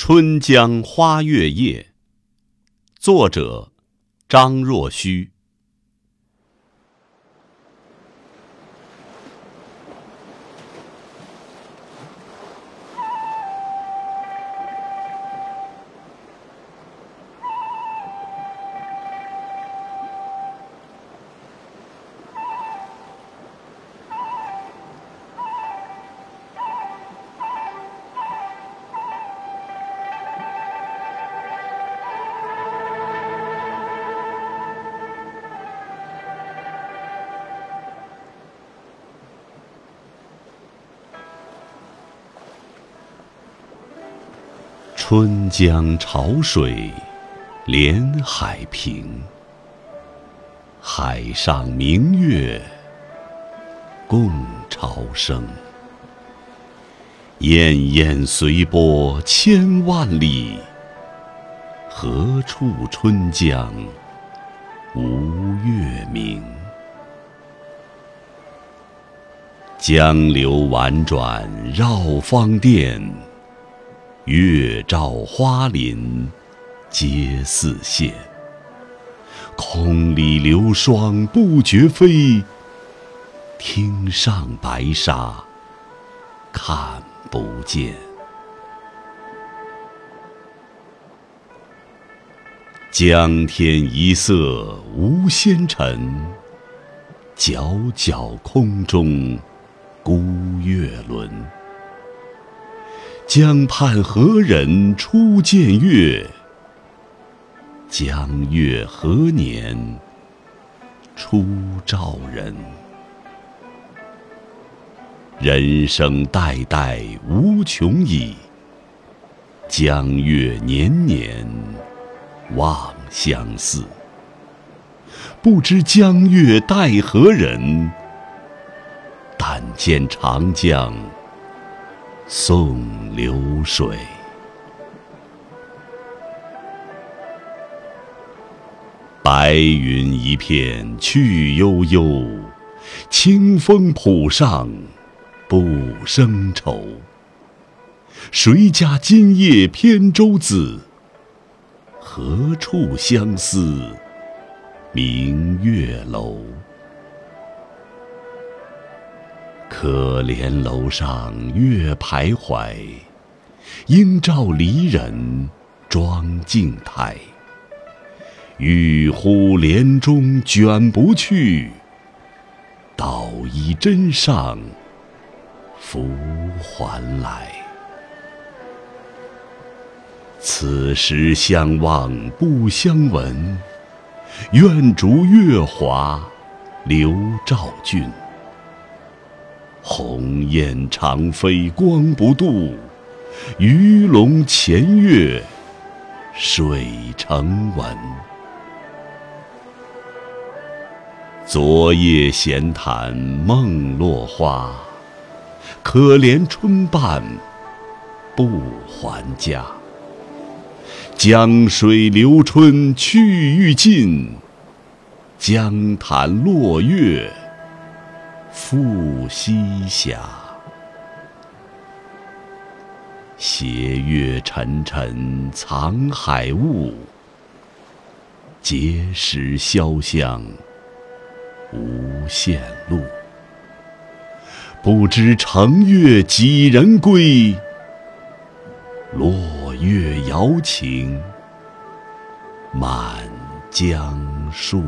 春江花月夜，作者张若虚。春江潮水连海平，海上明月共潮生。滟滟随波千万里，何处春江无月明？江流宛转绕芳甸。月照花林皆似霰，空里流霜不觉飞。汀上白沙看不见。江天一色无纤尘，皎皎空中孤月轮。江畔何人初见月？江月何年初照人？人生代代无穷已，江月年年望相似。不知江月待何人？但见长江。送流水，白云一片去悠悠，清风浦上不胜愁。谁家今夜扁舟子？何处相思明月楼？可怜楼上月徘徊，应照离人妆镜台。欲呼帘中卷不去，捣衣砧上拂还来。此时相望不相闻，愿逐月华流照君。鸿雁长飞光不度，鱼龙潜跃水成文。昨夜闲谈梦落花，可怜春半不还家。江水流春去欲尽，江潭落月。复西斜，斜月沉沉藏海雾，碣石潇湘无限路。不知乘月几人归？落月摇情满江树。